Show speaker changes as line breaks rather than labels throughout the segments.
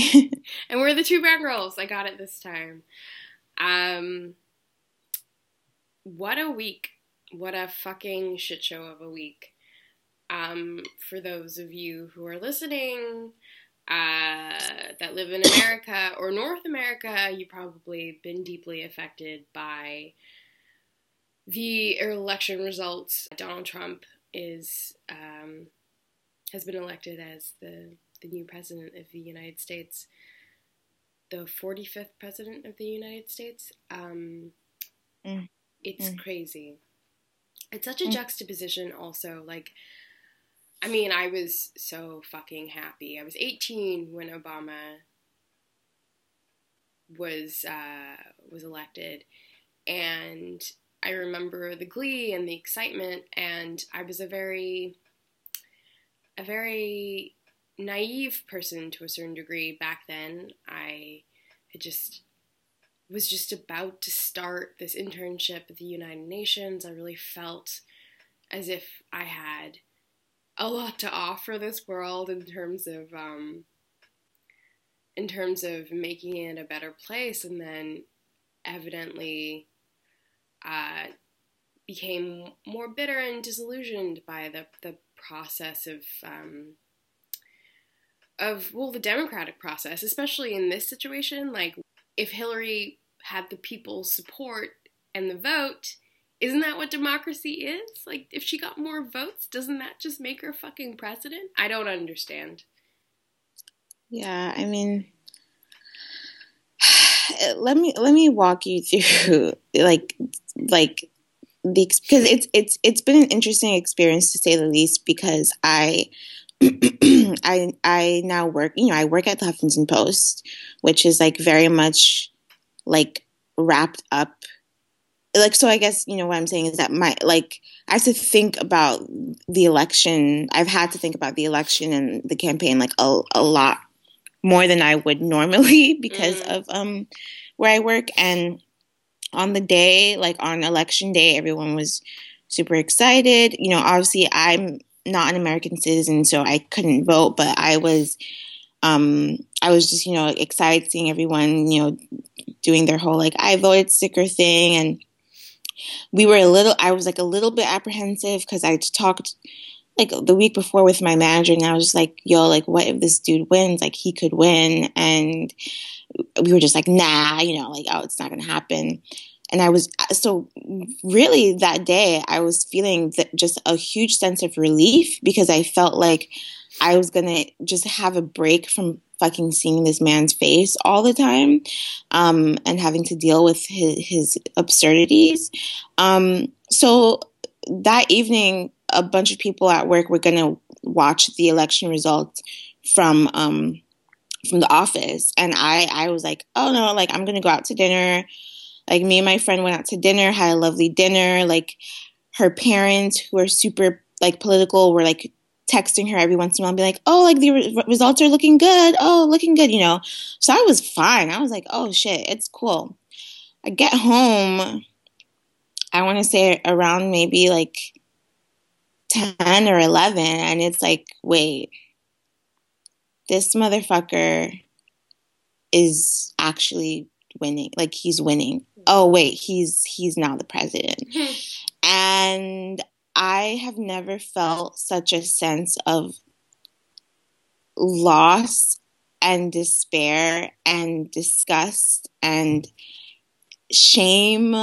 And we're the two brown girls. I got it this time. Um, what a week. What a fucking shit show of a week. Um, for those of you who are listening uh, that live in America or North America, you've probably been deeply affected by the election results. Donald Trump is um, has been elected as the the new president of the United States, the 45th president of the United States. Um,
Mm.
It's
Mm.
crazy. It's such a
Mm.
juxtaposition, also. Like, I mean, I was so fucking happy. I was 18 when Obama was uh, was elected, and I remember the glee and the excitement. And I was a very a very naive person to a certain degree back then. I had just was just about to start this internship at the United Nations. I really felt as if I had a lot to offer this world in terms of um, in terms of making it a better place, and then evidently uh, became more bitter and disillusioned by the the process of um, of well the democratic process, especially in this situation. Like if Hillary had the people's support and the vote, isn't that what democracy is? Like if she got more votes, doesn't that just make her fucking president? I don't understand.
Yeah, I mean, let me let me walk you through like like the because it's it's it's been an interesting experience to say the least because I I I now work you know I work at the Huffington Post, which is like very much like wrapped up. Like so i guess you know what i'm saying is that my like i have to think about the election. I've had to think about the election and the campaign like a, a lot more than i would normally because
Mm.
of um where i work. And on the day like on election day everyone was super excited. You know obviously i'm not an american citizen so i couldn't vote but i was um i was just you know excited seeing everyone you know doing their whole like I voted sticker thing and we were a little I was like a little bit apprehensive because I talked like the week before with my manager and I was just like, yo, like what if this dude wins? Like he could win and we were just like, nah, you know, like oh it's not gonna happen. And I was so really that day I was feeling just a huge sense of relief because I felt like I was gonna just have a break from fucking seeing this man's face all the time um, and having to deal with his, his absurdities. Um, so that evening, a bunch of people at work were gonna watch the election results from um, from the office, and I I was like, oh no, like I'm gonna go out to dinner. Like me and my friend went out to dinner, had a lovely dinner. Like her parents, who are super like political, were like texting her every once in a while, and be like, "Oh, like the re- results are looking good. Oh, looking good," you know. So I was fine. I was like, "Oh shit, it's cool." I get home. I want to say around maybe like ten or eleven, and it's like, wait, this motherfucker is actually winning. Like he's winning. Oh wait, he's he's now the president. Hmm. And I have never felt such a sense of loss and despair and disgust and shame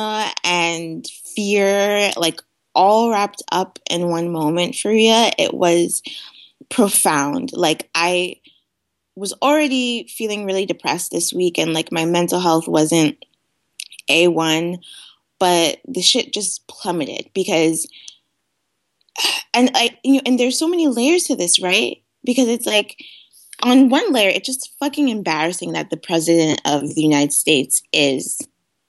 and fear, like all wrapped up in one moment for you. It was profound. Like, I was already feeling really depressed this week, and like my mental health wasn't A1, but the shit just plummeted because and I you know, and there's so many layers to this, right? Because it's like on one layer, it's just fucking embarrassing that the president of the United States is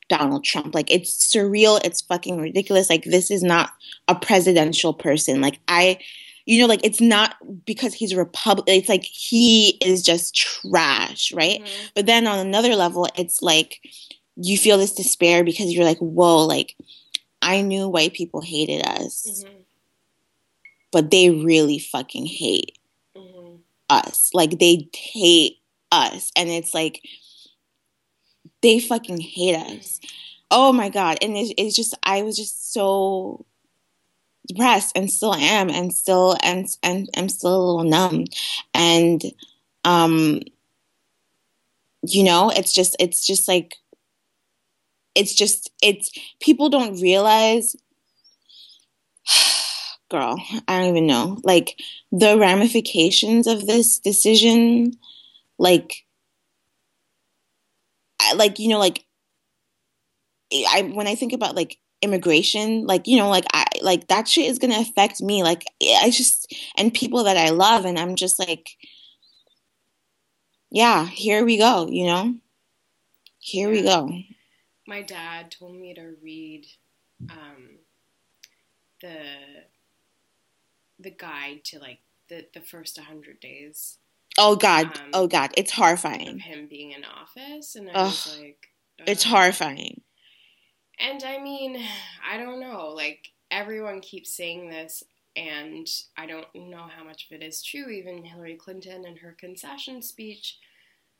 Donald Trump. Like it's surreal, it's fucking ridiculous. Like this is not a presidential person. Like I you know, like it's not because he's a Republican. It's like he is just trash, right?
Mhm.
But then on another level, it's like you feel this despair because you're like, whoa, like I knew white people hated us,
Mhm.
but they really fucking hate
Mhm.
us. Like they hate us. And it's like, they fucking hate us. Oh my God. And it's, it's just, I was just so depressed and still am and still and and I'm still a little numb and um you know it's just it's just like it's just it's people don't realize girl i don't even know. Like the ramifications of this decision like like you know like i when i think about like immigration like you know like i like that shit is gonna affect me. Like i just and people that i love and i'm just like yeah here we go you know? Here we go
my dad told me to read um the the guide to like the the first 100 days
oh god. um, oh god. It's horrifying.
him being in office and i Ugh, was like
uh, it's horrifying.
And I mean, I don't know. Like, everyone keeps saying this, and I don't know how much of it is true. Even Hillary Clinton in her concession speech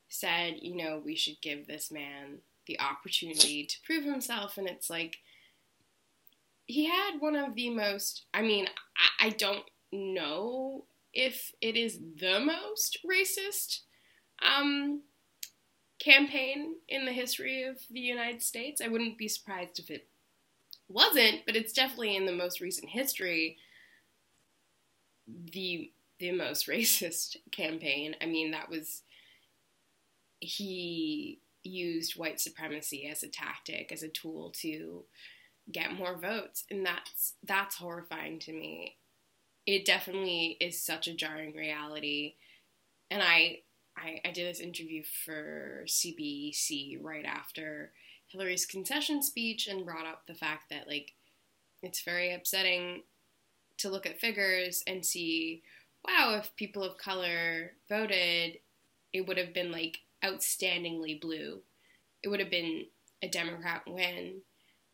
said, you know, we should give this man the opportunity to prove himself. And it's like, he had one of the most, I mean, I, I don't know if it is the most racist um, campaign in the history of the United States. I wouldn't be surprised if it wasn't, but it's definitely in the most recent history the the most racist campaign. I mean, that was he used white supremacy as a tactic, as a tool to get more votes, and that's that's horrifying to me. It definitely is such a jarring reality, and I I, I did this interview for CBC right after Hillary's concession speech and brought up the fact that like it's very upsetting to look at figures and see, wow, if people of color voted, it would have been like outstandingly blue. It would have been a Democrat win.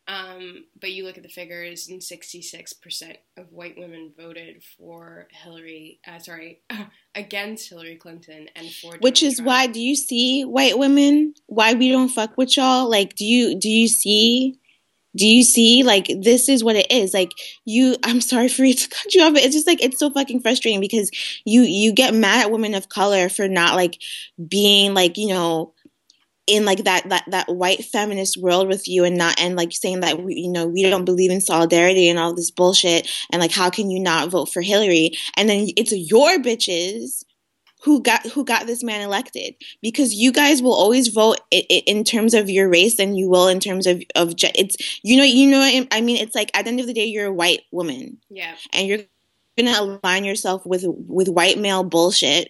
Um, but you look at the figures, and 66% of white women voted for Hillary, uh, sorry, against Hillary Clinton and for
Which is Trump. why do you see white women why we don't fuck with y'all? Like do you do you see do you see? Like this is what it is. Like you i'm sorry for you to cut you off but it's just like it's so fucking frustrating because you you get mad at women of color for not like being like you know in like that that that white feminist world with you and not and like saying that we, you know we don't believe in solidarity and all this bullshit and like how can you not vote for Hillary? And then it's your bitches who got who got this man elected because you guys will always vote in, in terms of your race and you will in terms of of it's you know you know I mean it's like at the end of the day you're a white woman
yeah
and you're gonna align yourself with with white male bullshit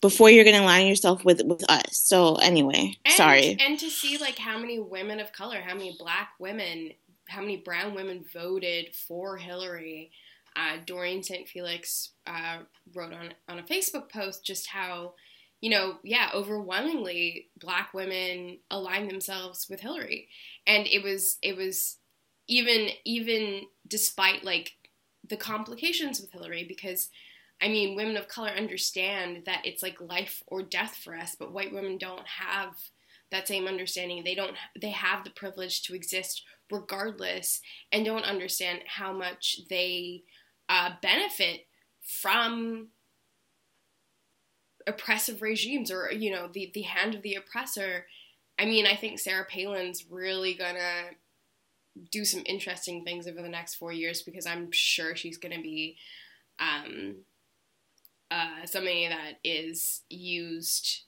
before you're gonna align yourself with with us. So anyway,
and,
sorry.
And to see like how many women of color, how many black women, how many brown women voted for Hillary. Uh, Doreen St. Felix uh, wrote on on a Facebook post just how, you know, yeah, overwhelmingly black women aligned themselves with Hillary, and it was it was even even despite like the complications with Hillary because I mean, women of color understand that it's like life or death for us, but white women don't have that same understanding. They don't they have the privilege to exist regardless and don't understand how much they uh, benefit from oppressive regimes or you know the the hand of the oppressor. I mean, I think Sarah Palin's really gonna do some interesting things over the next four years because I'm sure she's gonna be um, uh, something that is used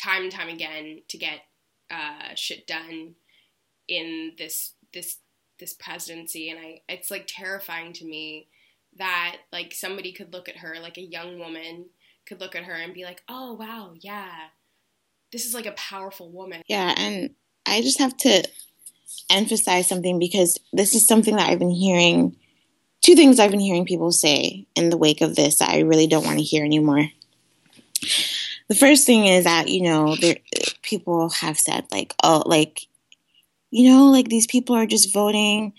time and time again to get uh, shit done in this this this presidency, and I it's like terrifying to me that like somebody could look at her like a young woman could look at her and be like, oh wow, yeah, this is like a powerful woman.
Yeah, and I just have to emphasize something because this is something that I've been hearing two things I've been hearing people say in the wake of this that I really don't want to hear anymore. The first thing is that, you know, there people have said like, oh, like, you know, like these people are just voting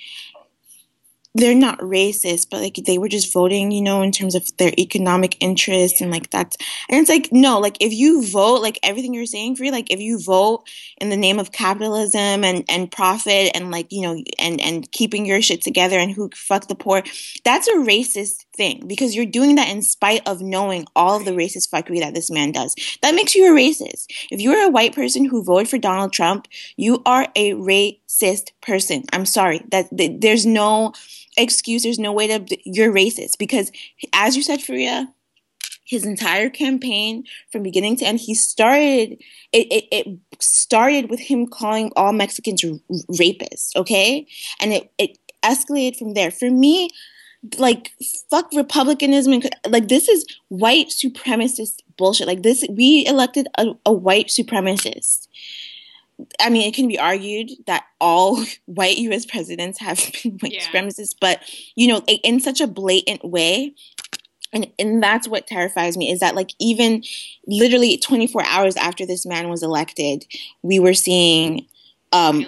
they're not racist, but like they were just voting, you know, in terms of their economic interests yeah. and like that's and it's like no, like if you vote, like everything you're saying for you, like if you vote in the name of capitalism and and profit and like you know and and keeping your shit together and who fuck the poor, that's a racist thing because you're doing that in spite of knowing all of the racist fuckery that this man does. That makes you a racist. If you're a white person who voted for Donald Trump, you are a racist person. I'm sorry that, that there's no excuse. There's no way to you're racist because, as you said, Fariha, his entire campaign from beginning to end, he started it, it, it started with him calling all Mexicans rapists, okay? And it, it escalated from there. For me, like fuck republicanism and like this is white supremacist bullshit. Like this we elected a, a white supremacist I mean, it can be argued that all white U.S. presidents have been white yeah. supremacists, but you know, in such a blatant way. And, and that's what terrifies me is that like even literally 24 hours after this man was elected, we were seeing um,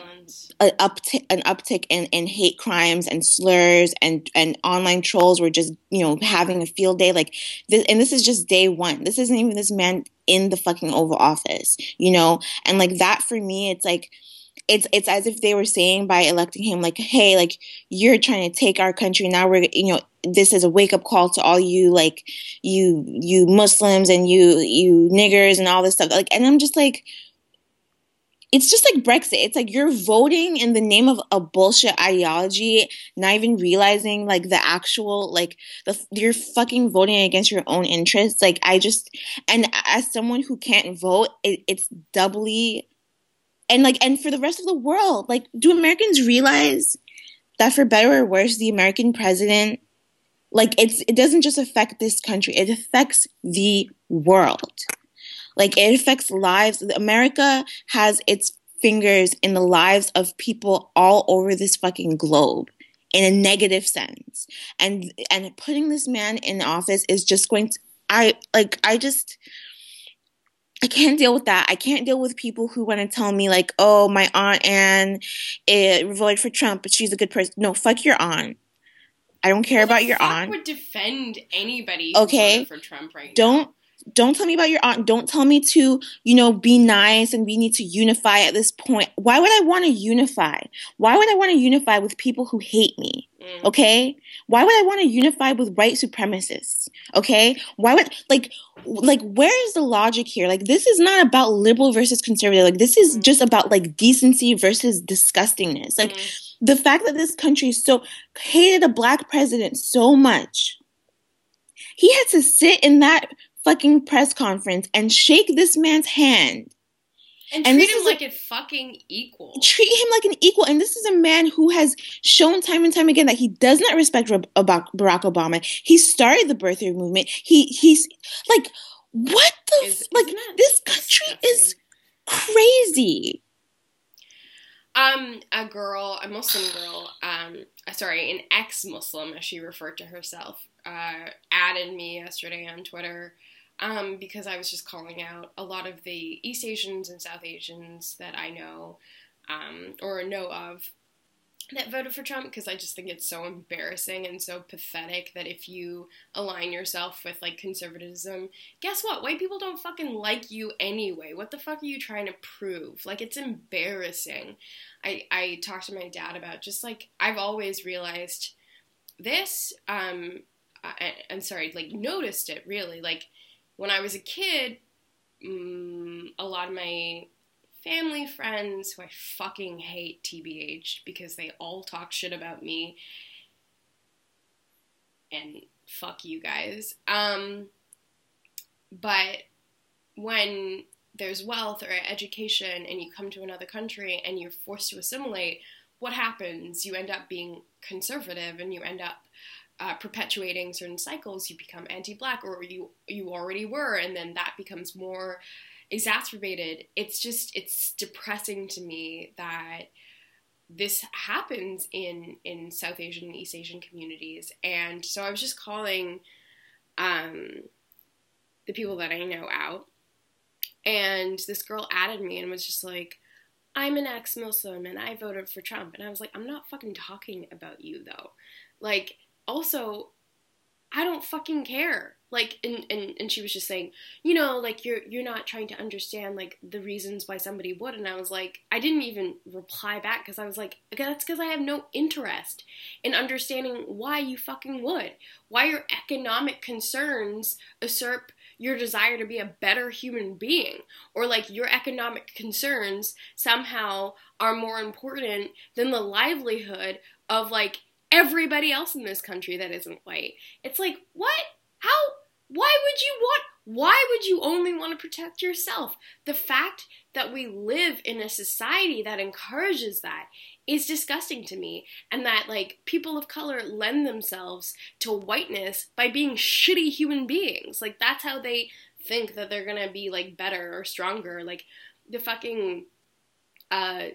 an uptick an uptick in, in hate crimes and slurs and and online trolls were just you know having a field day like this and this is just day one. This isn't even this man in the fucking oval office you know? And like that for me it's like it's it's as if they were saying by electing him like hey like you're trying to take our country. Now we're you know this is a wake up call to all you like you you muslims and you you niggers and all this stuff. Like and i'm just like it's just like Brexit. It's like you're voting in the name of a bullshit ideology, not even realizing like the actual like the you're fucking voting against your own interests. Like I just and as someone who can't vote, it, it's doubly and like and for the rest of the world, like do Americans realize that for better or worse, the American president like it's it doesn't just affect this country; it affects the world. Like it affects lives. America has its fingers in the lives of people all over this fucking globe in a negative sense. And and putting this man in office is just going to I like I just I can't deal with that. I can't deal with people who want to tell me like, "Oh, my aunt Anne it eh, voted for Trump, but she's a good person." No, fuck your aunt. I don't care about your aunt.
Would defend anybody
okay.
for Trump right
Don't now don't tell me about your aunt. Don't tell me to, you know, be nice and we need to unify at this point. Why would I want to unify? Why would I want to unify with people who hate me? Mm. Okay? Why would I want to unify with white supremacists? Okay? Why would like like where is the logic here? Like this is not about liberal versus conservative. Like this is mm. just about like decency versus disgustingness. Like mm. the fact that this country so hated a black president so much he had to sit in that fucking press conference and shake this man's hand.
And, and treat him like a, a fucking equal.
Treat him like an equal. And this is a man who has shown time and time again that he does not respect Barack Obama. He started the birther movement. He he's like, what the is, like? This country is crazy.
Um, a girl, a Muslim girl, um, uh, sorry, an ex-Muslim, as she referred to herself, uh, added me yesterday on Twitter um, because I was just calling out a lot of the East Asians and South Asians that I know um, or know of that voted for Trump because I just think it's so embarrassing and so pathetic that if you align yourself with like conservatism, guess what? White people don't fucking like you anyway. What the fuck are you trying to prove? Like it's embarrassing. I I talked to my dad about just like I've always realized this um I, I'm sorry, like noticed it really like when I was a kid, um, a lot of my family friends who I fucking hate TBH because they all talk shit about me and fuck you guys. Um, but when there's wealth or education and you come to another country and you're forced to assimilate, what happens? You end up being conservative and you end up uh, perpetuating certain cycles, you become anti-black, or you you already were, and then that becomes more exacerbated. It's just it's depressing to me that this happens in in South Asian and East Asian communities, and so I was just calling um, the people that I know out, and this girl added me and was just like, I'm an ex Muslim and I voted for Trump. And I was like, I'm not fucking talking about you though. Like, also, I don't fucking care. Like and, and and she was just saying, you know, like you're you're not trying to understand like the reasons why somebody would and I was like, I didn't even reply back cuz I was like, that's cuz I have no interest in understanding why you fucking would. Why your economic concerns usurp your desire to be a better human being or like your economic concerns somehow are more important than the livelihood of like everybody else in this country that isn't white. It's like, what? How? Why would you want? Why would you only want to protect yourself? The fact that we live in a society that encourages that is disgusting to me. And that, like, people of color lend themselves to whiteness by being shitty human beings. Like, that's how they think that they're gonna be, like, better or stronger. Like, the fucking, uh,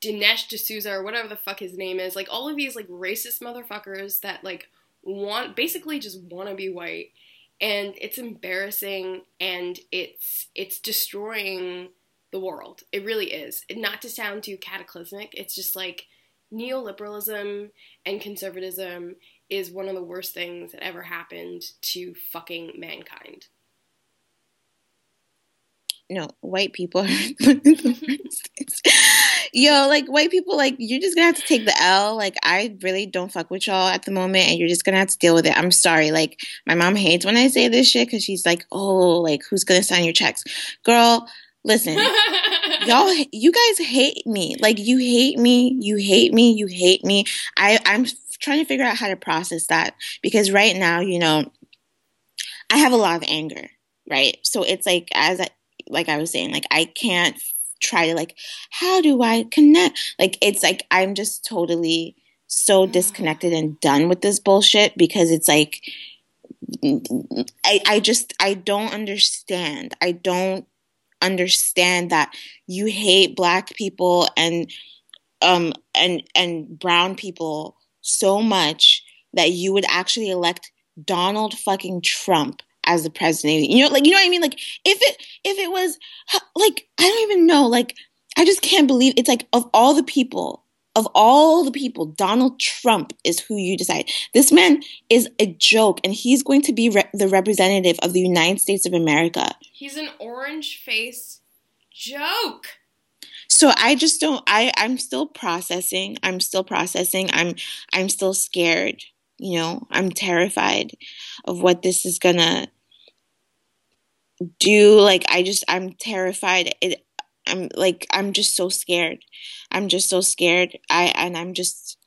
Dinesh D'Souza or whatever the fuck his name is, like all of these like racist motherfuckers that like want basically just want to be white and it's embarrassing and it's it's destroying the world. It really is. Not to sound too cataclysmic, it's just like neoliberalism and conservatism is one of the worst things that ever happened to fucking mankind
no, white people Yo, like white people, like you're just gonna have to take the L. Like I really don't fuck with y'all at the moment, and you're just gonna have to deal with it. I'm sorry. Like my mom hates when I say this shit because she's like, "Oh, like who's gonna sign your checks, girl?" Listen, y'all, you guys hate me. Like you hate me. You hate me. You hate me. I I'm trying to figure out how to process that because right now, you know, I have a lot of anger right? So it's like as I, like I was saying, like I can't try to like how do I connect? Like it's like I'm just totally so mm. disconnected and done with this bullshit because it's like I I just I don't understand. I don't understand that you hate black people and um and and brown people so much that you would actually elect Donald fucking Trump as the president. You know, like you know what I mean? Like if it if it was like I don't even know. Like I just can't believe it's like of all the people, of all the people, Donald Trump is who you decide. This man is a joke, and he's going to be re- the representative of the United States of America.
He's an orange face joke.
So I just don't. I I'm still processing. I'm still processing. I'm I'm still scared. You know, I'm terrified of what this is gonna do like i just i'm terrified. It, i'm like i'm just so scared. I'm just so scared. I and i'm just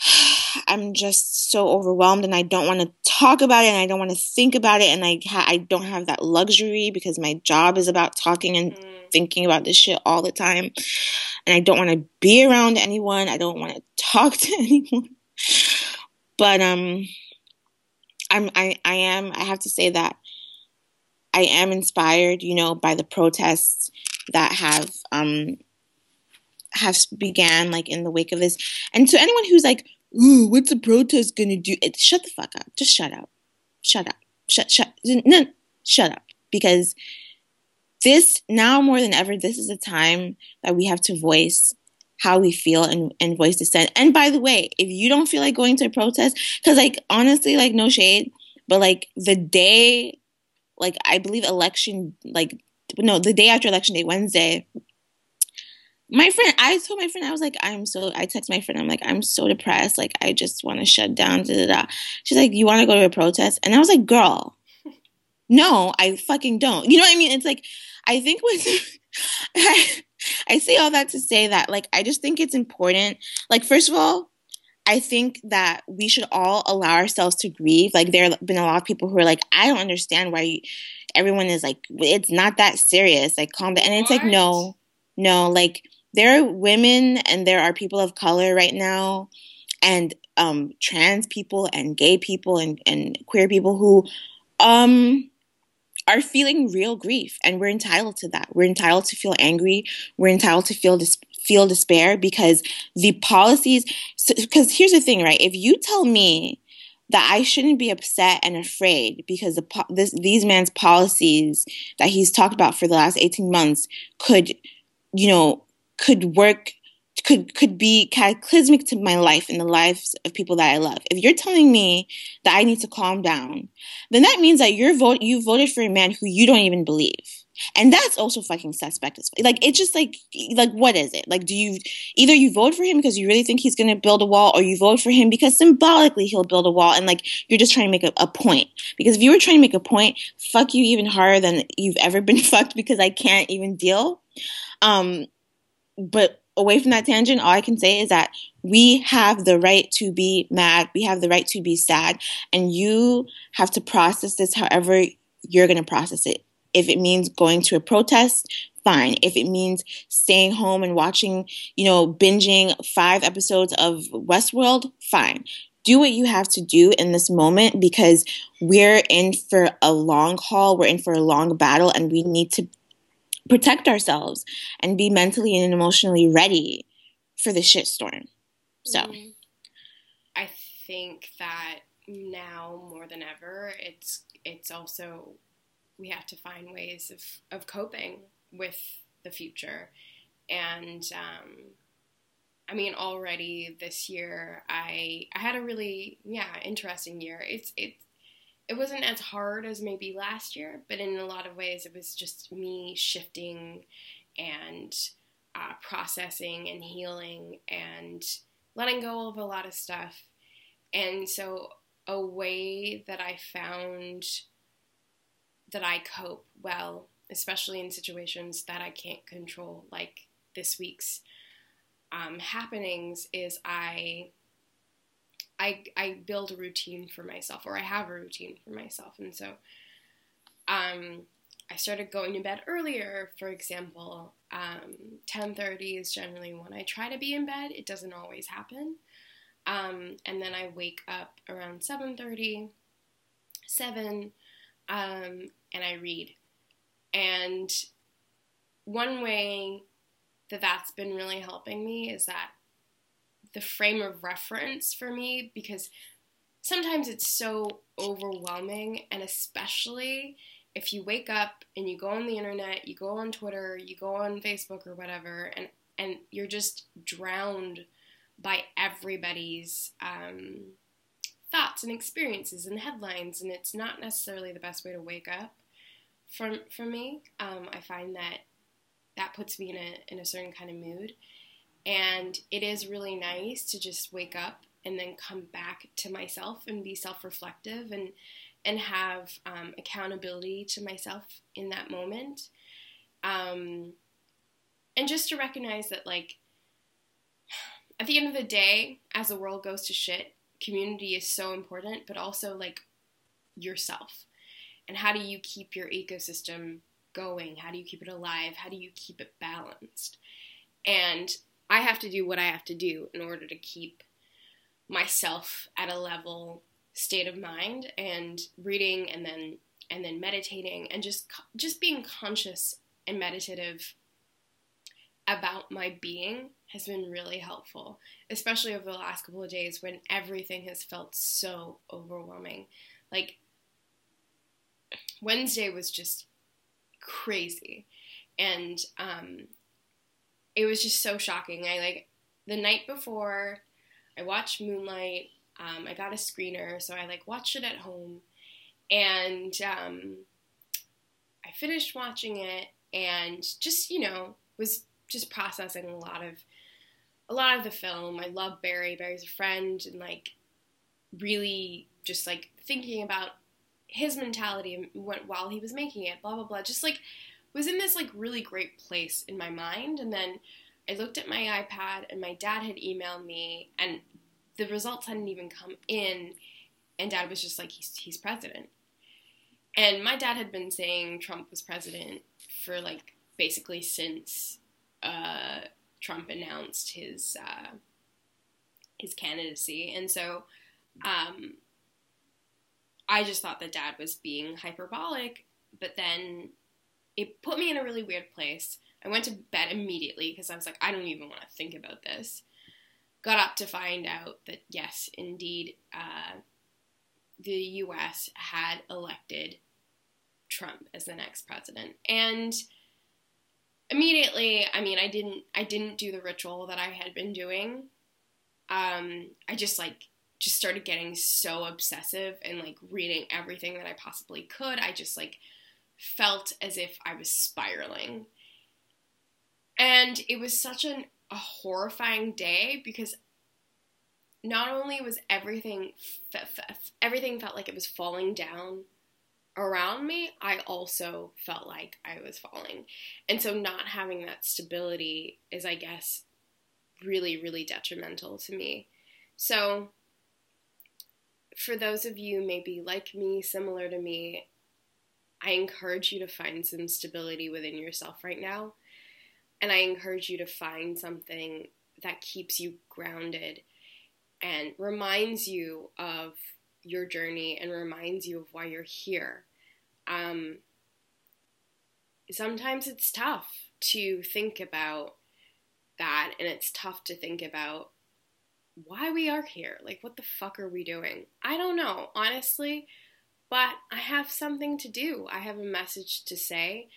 i'm just so overwhelmed and i don't want to talk about it and i don't want to think about it and i ha- i don't have that luxury because my job is about talking and mm. thinking about this shit all the time and i don't want to be around anyone. I don't want to talk to anyone. But um i'm i i am i have to say that I am inspired, you know, by the protests that have um have began like in the wake of this. And to anyone who's like, "Ooh, what's a protest gonna do?" It, shut the fuck up. Just shut up. Shut up. Shut shut no, shut up. Because this now more than ever, this is a time that we have to voice how we feel and, and voice dissent. And by the way, if you don't feel like going to a protest, because like honestly, like no shade, but like the day like I believe election like no the day after election day Wednesday. My friend, I told my friend I was like I'm so. I text my friend I'm like I'm so depressed. Like I just want to shut down. Da, da, da. She's like, you want to go to a protest? And I was like, girl, no, I fucking don't. You know what I mean? It's like I think with I, I say all that to say that like I just think it's important. Like first of all, I think that we should all allow ourselves to grieve. Like there have been a lot of people who are like, I don't understand why you, everyone is like, it's not that serious. Like calm down. And it's like, no, no. Like there are women and there are people of color right now, and um, trans people and gay people and, and queer people who um are feeling real grief and we're entitled to that we're entitled to feel angry we're entitled to feel dis- feel despair because the policies because so, here's the thing right if you tell me that I shouldn't be upset and afraid because the this, these man's policies that he's talked about for the last 18 months could you know, could work could could be cataclysmic to my life and the lives of people that I love. If you're telling me that I need to calm down, then that means that you're vote you voted for a man who you don't even believe. And that's also fucking suspect. Like it's just like like what is it? Like do you either you vote for him because you really think he's going to build a wall or you vote for him because symbolically he'll build a wall and like you're just trying to make a, a point. Because if you were trying to make a point, fuck you even harder than you've ever been fucked because I can't even deal. Um but away from that tangent, all I can say is that we have the right to be mad. We have the right to be sad. And you have to process this however you're going to process it. If it means going to a protest, fine. If it means staying home and watching, you know, binging five episodes of Westworld, fine. Do what you have to do in this moment because we're in for a long haul, we're in for a long battle, and we need to protect ourselves and be mentally and emotionally ready for the shitstorm. So, mm-hmm.
I think that now more than ever, it's it's also we have to find ways of of coping with the future, and um, I mean, already this year, I I had a really yeah interesting year. It's it's it wasn't as hard as maybe last year, but in a lot of ways, it was just me shifting and uh, processing and healing and letting go of a lot of stuff. And so, a way that I found that I cope well, especially in situations that I can't control, like this week's um, happenings, is I I I build a routine for myself, or I have a routine for myself, and so um, I started going to bed earlier. For example, um, ten thirty is generally when I try to be in bed. It doesn't always happen, um, and then I wake up around seven thirty, seven, um, and I read. And one way that that's been really helping me is that the frame of reference for me because sometimes it's so overwhelming and especially if you wake up and you go on the internet, you go on Twitter, you go on Facebook or whatever, and and you're just drowned by everybody's um, thoughts and experiences and headlines, and it's not necessarily the best way to wake up. For for me, um, I find that that puts me in a in a certain kind of mood, and it is really nice to just wake up and then come back to myself and be self reflective and, and have um, accountability to myself in that moment. Um, and just to recognize that, like, at the end of the day, as the world goes to shit, community is so important, but also like yourself. And how do you keep your ecosystem going? How do you keep it alive? How do you keep it balanced? And I have to do what I have to do in order to keep myself at a level state of mind and reading and then and then meditating and just just being conscious and meditative about my being has been really helpful especially over the last couple of days when everything has felt so overwhelming like Wednesday was just crazy and um, it was just so shocking. I like the night before I watched Moonlight. Um, I got a screener, so I like watched it at home, and um, I finished watching it and just you know was just processing a lot of a lot of the film. I love Barry. Barry's a friend, and like really just like thinking about his mentality went while he was making it. Blah blah blah. Just like was in this like really great place in my mind and then I looked at my iPad and my dad had emailed me and the results hadn't even come in and dad was just like he's he's president. And my dad had been saying Trump was president for like basically since uh, Trump announced his uh, his candidacy, and so um, I just thought that dad was being hyperbolic. But then it put me in a really weird place. I went to bed immediately because I was like, I don't even want to think about this. Got up to find out that, yes, indeed, uh, the US had elected Trump as the next president. And immediately, I mean, I didn't I didn't do the ritual that I had been doing. Um, I just like just started getting so obsessive and like reading everything that I possibly could. I just like felt as if I was spiraling. And it was such an, a horrifying day because not only was everything everything felt like it was falling down around me, I also felt like I was falling. And so not having that stability is I guess really really detrimental to me. So for those of you maybe like me, similar to me, I encourage you to find some stability within yourself right now. And I encourage you to find something that keeps you grounded and reminds you of your journey and reminds you of why you're here. Um, sometimes it's tough to think about that, and it's tough to think about why we are here. Like, what the fuck are we doing? I don't know, honestly, but I have something to do. I have a message to say.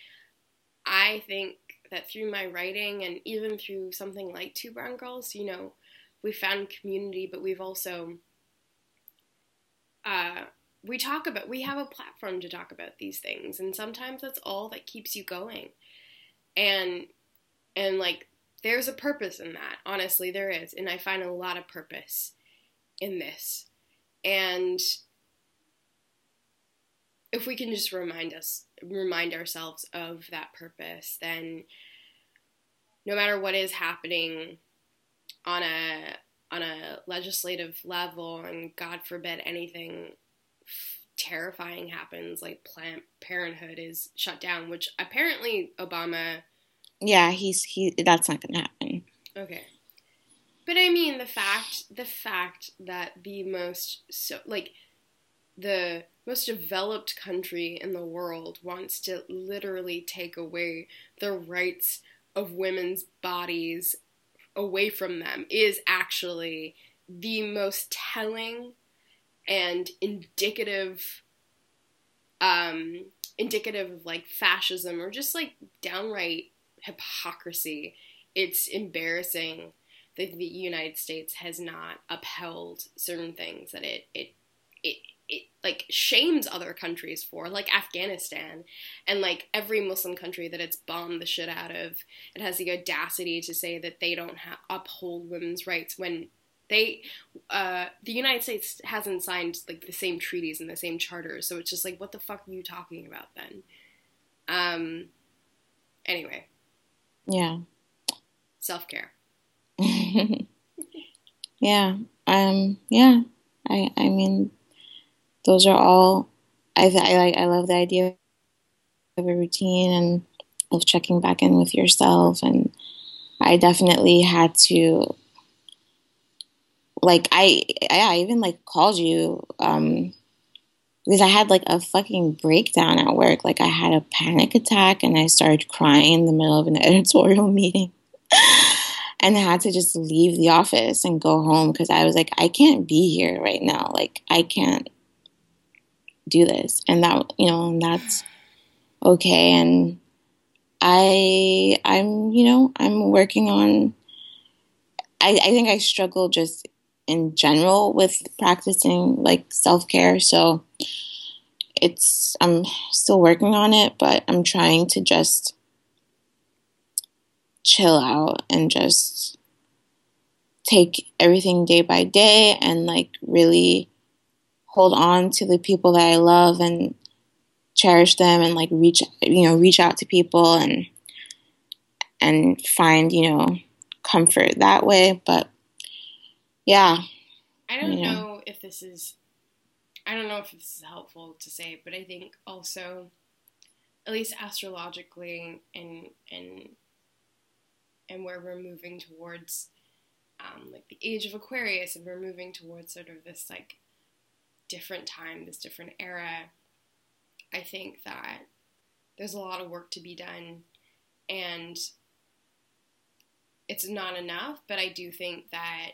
I think that through my writing and even through something like Two Brown Girls, you know, we found community, but we've also uh, we talk about we have a platform to talk about these things, and sometimes that's all that keeps you going. And and like there's a purpose in that. Honestly, there is. And I find a lot of purpose in this. And if we can just remind us remind ourselves of that purpose, then no matter what is happening on a on a legislative level and god forbid anything terrifying happens like planned parenthood is shut down which apparently obama
yeah, he's he. That's not gonna happen.
Okay. But I mean the fact the fact that the most so like the most developed country in the world wants to literally take away the rights of women's bodies away from them is actually the most telling and indicative um indicative of like fascism or just like downright hypocrisy. It's embarrassing that the United States has not upheld certain things that it it it it like shames other countries for, like Afghanistan, and like every Muslim country that it's bombed the shit out of. It has the audacity to say that they don't ha- uphold women's rights when they, uh, the United States hasn't signed like the same treaties and the same charters. So it's just like, what the fuck are you talking about then? Um. Anyway,
yeah.
Self care.
yeah. Um. Yeah. I. I mean, those are all. I. I like. I love the idea of a routine and of checking back in with yourself, and I definitely had to. Like I, I even like called you um, because I had like a fucking breakdown at work. Like I had a panic attack and I started crying in the middle of an editorial meeting. and I had to just leave the office and go home because I was like, I can't be here right now. Like I can't do this. And that you know, and that's okay. And I I'm, you know, I'm working on I, I think I struggle just in general with practicing like self care. So it's I'm still working on it, but I'm trying to just chill out and just take everything day by day and like really hold on to the people that I love and cherish them and like reach you know reach out to people and and find you know comfort that way but yeah
i don't know. know if this is I don't know if this is helpful to say, but I think also, at least astrologically, and and and where we're moving towards, um, like the age of Aquarius, and we're moving towards sort of this like different time, this different era. I think that there's a lot of work to be done, and it's not enough. But I do think that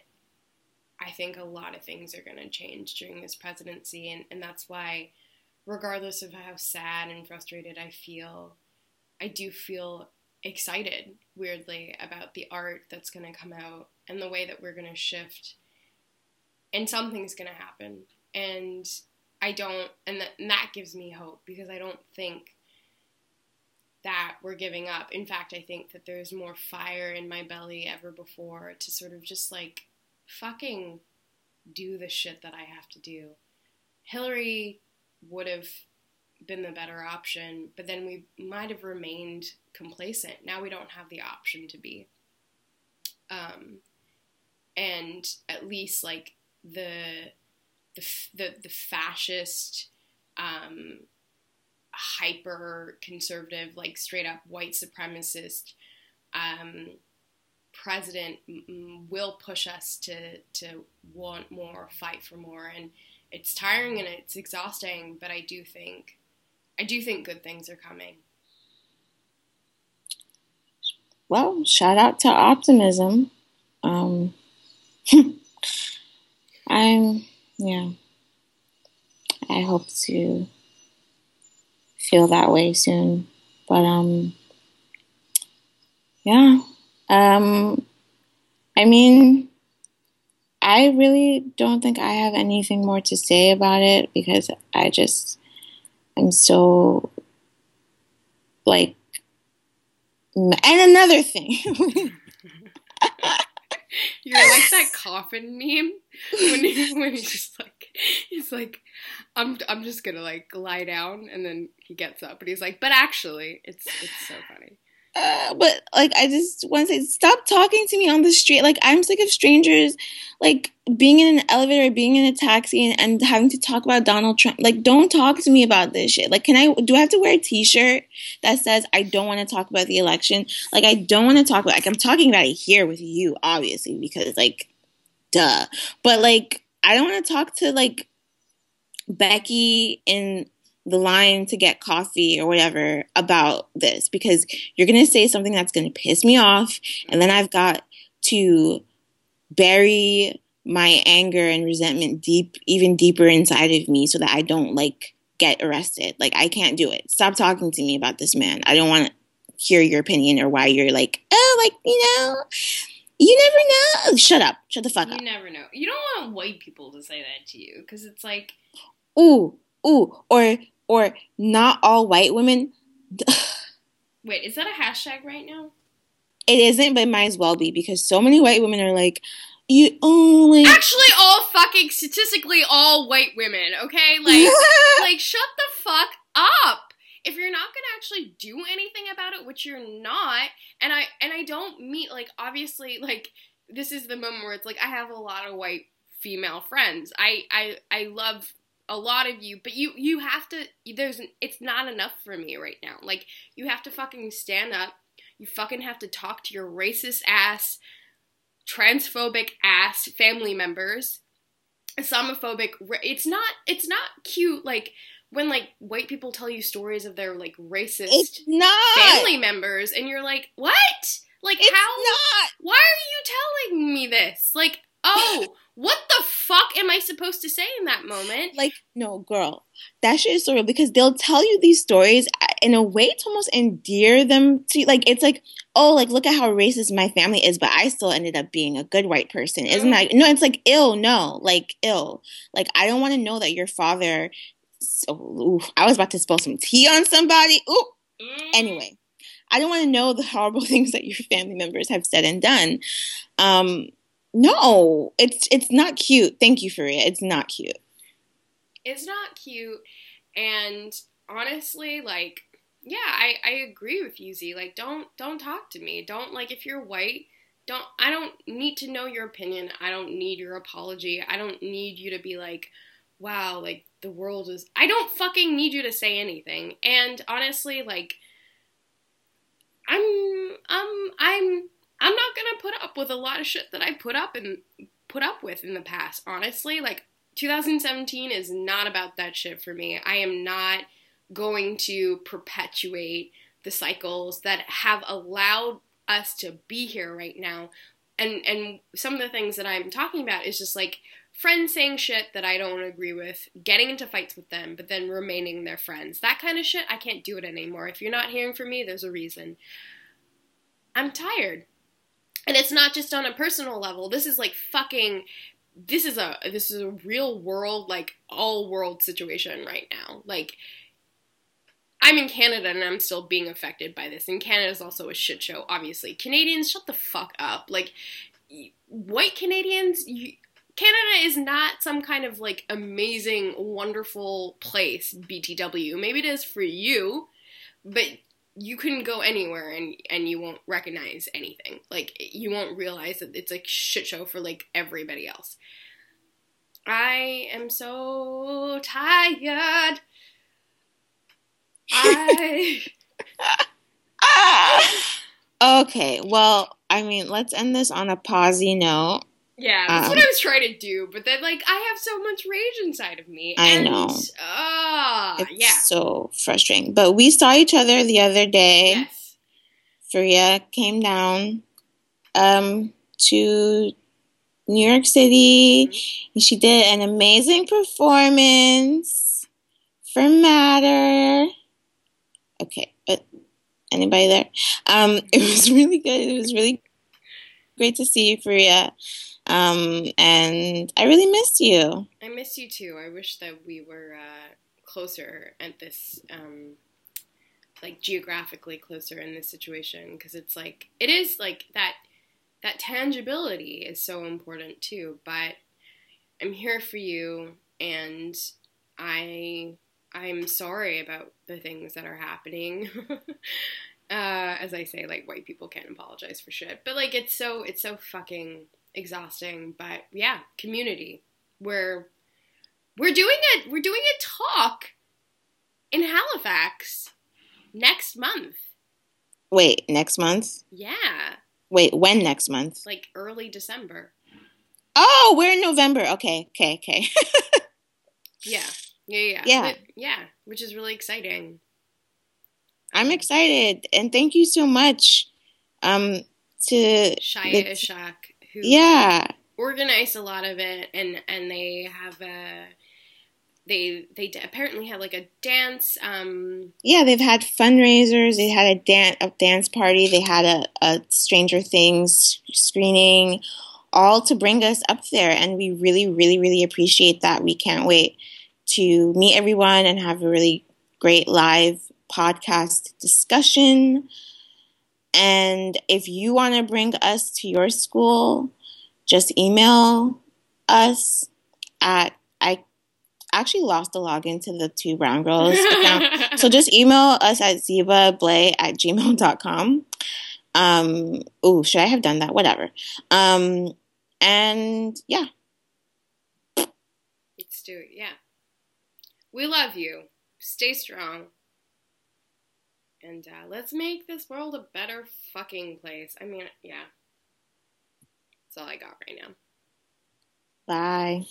I think a lot of things are going to change during this presidency, and, and that's why, regardless of how sad and frustrated I feel, I do feel excited weirdly about the art that's going to come out and the way that we're going to shift and something's going to happen. And i don't and, th- and that gives me hope because i don't think that we're giving up. In fact i think that there's more fire in my belly ever before to sort of just like fucking do the shit that i have to do hillary would have been the better option, but then we might have remained complacent. Now we don't have the option to be. Um, and at least like the the the, the fascist, um, hyper conservative, like straight up white supremacist um, president will push us to to want more, fight for more, and it's tiring and it's exhausting. But I do think I do think good things are coming.
Well, shout out to optimism. Um, I'm, yeah, I hope to feel that way soon. But, um, yeah, um, I mean, I really don't think I have anything more to say about it because I just I'm so like and another thing.
You're like that coffin meme when he, when he's just like he's like I'm I'm just gonna like lie down and then he gets up and he's like but actually it's it's so funny.
Uh, but like I just want to say, stop talking to me on the street. Like I'm sick of strangers, like being in an elevator, being in a taxi, and, and having to talk about Donald Trump. Like, don't talk to me about this shit. Like, can I? Do I have to wear a T-shirt that says I don't want to talk about the election? Like, I don't want to talk about. Like, I'm talking about it here with you, obviously, because like, duh. But like, I don't want to talk to like Becky in the line to get coffee or whatever about this because you're going to say something that's going to piss me off and then I've got to bury my anger and resentment deep even deeper inside of me so that I don't like get arrested. Like I can't do it. Stop talking to me about this man. I don't want to hear your opinion or why you're like, "Oh, like, you know, you never know." Shut up. Shut the fuck
you
up.
You never know. You don't want white people to say that to you cuz it's like
ooh, ooh, or or not all white women.
Wait, is that a hashtag right now?
It isn't, but it might as well be because so many white women are like, you only
actually all fucking statistically all white women. Okay, like like shut the fuck up. If you're not gonna actually do anything about it, which you're not, and I and I don't meet like obviously like this is the moment where it's like I have a lot of white female friends. I I I love a lot of you, but you you have to there's it's not enough for me right now. Like you have to fucking stand up. You fucking have to talk to your racist ass, transphobic ass family members, Islamophobic. It's not it's not cute like when like white people tell you stories of their like racist family members and you're like, "What?" Like
it's
how
not.
Why are you telling me this? Like, oh, what the fuck am I supposed to say in that moment?
Like, no, girl, that shit is so real because they'll tell you these stories uh, in a way to almost endear them to you. like. It's like, oh, like look at how racist my family is, but I still ended up being a good white person, isn't that? No, it's like ill. No, like ill. Like I don't want to know that your father. So, ooh, I was about to spill some tea on somebody. Ooh. Mm. Anyway, I don't want to know the horrible things that your family members have said and done. Um, no, it's it's not cute. Thank you, Fariha. It's not cute.
It's not cute, and honestly, like, yeah, I I agree with you, Z. Like, don't don't talk to me. Don't like if you're white. Don't I don't need to know your opinion. I don't need your apology. I don't need you to be like, wow, like the world is. I don't fucking need you to say anything. And honestly, like, I'm um I'm I'm not gonna put up with a lot of shit that I put up and put up with in the past. Honestly, like 2017 is not about that shit for me. I am not going to perpetuate the cycles that have allowed us to be here right now. And and some of the things that I'm talking about is just like friends saying shit that I don't agree with, getting into fights with them, but then remaining their friends. That kind of shit, I can't do it anymore. If you're not hearing from me, there's a reason. I'm tired. And it's not just on a personal level. This is like fucking this is a this is a real world like all world situation right now. Like I'm in Canada and I'm still being affected by this. And Canada's also a shit show, obviously. Canadians, shut the fuck up. Like, white Canadians, you, Canada is not some kind of like amazing, wonderful place, BTW. Maybe it is for you, but you can go anywhere and and you won't recognize anything. Like you won't realize that it's a shit show for like everybody else. I am so tired. I
Okay, well, I mean, let's end this on a posy note.
Yeah, that's um, what I was trying to do, but then like I have so much rage inside of me.
I
and,
know.
Ah, uh, yeah.
So frustrating. But we saw each other the other day.
Yes.
Fariha came down um to New York City mm-hmm. and she did an amazing performance for Matter. Okay, but anybody there? Um it was really good. It was really great to see you, Fariha. Um, and I really miss you.
I miss you too. I wish that we were uh, closer at this, um, like geographically closer in this situation, because it's like it is like that. That tangibility is so important too. But I'm here for you, and I I'm sorry about the things that are happening. uh, as I say, like white people can't apologize for shit, but like it's so it's so fucking exhausting. But yeah, community. We're we're doing it. We're doing a talk in Halifax next month.
Wait, next month?
Yeah.
Wait, when next month?
Like early December.
Oh, we're in November. Okay, okay, okay.
yeah. Yeah, yeah.
Yeah.
But, yeah, which is really exciting.
I'm excited, and thank you so much um, to
Shia Ishak,
who yeah
organized a lot of it, and and they have a they they apparently had like a dance. Um,
yeah, they've had fundraisers. They had a dance a dance party. They had a, a Stranger Things screening, all to bring us up there, and we really, really, really appreciate that. We can't wait to meet everyone and have a really great live podcast discussion. And if you want to bring us to your school, just email us at I actually lost the login to the two brown girls account. so just email us at zebablay at gmail.com. Um, oh, should I have done that? Whatever. Um, and yeah.
Let's do it. Yeah. We love you. Stay strong. And uh, let's make this world a better fucking place. I mean, yeah. That's all I got right now.
Bye.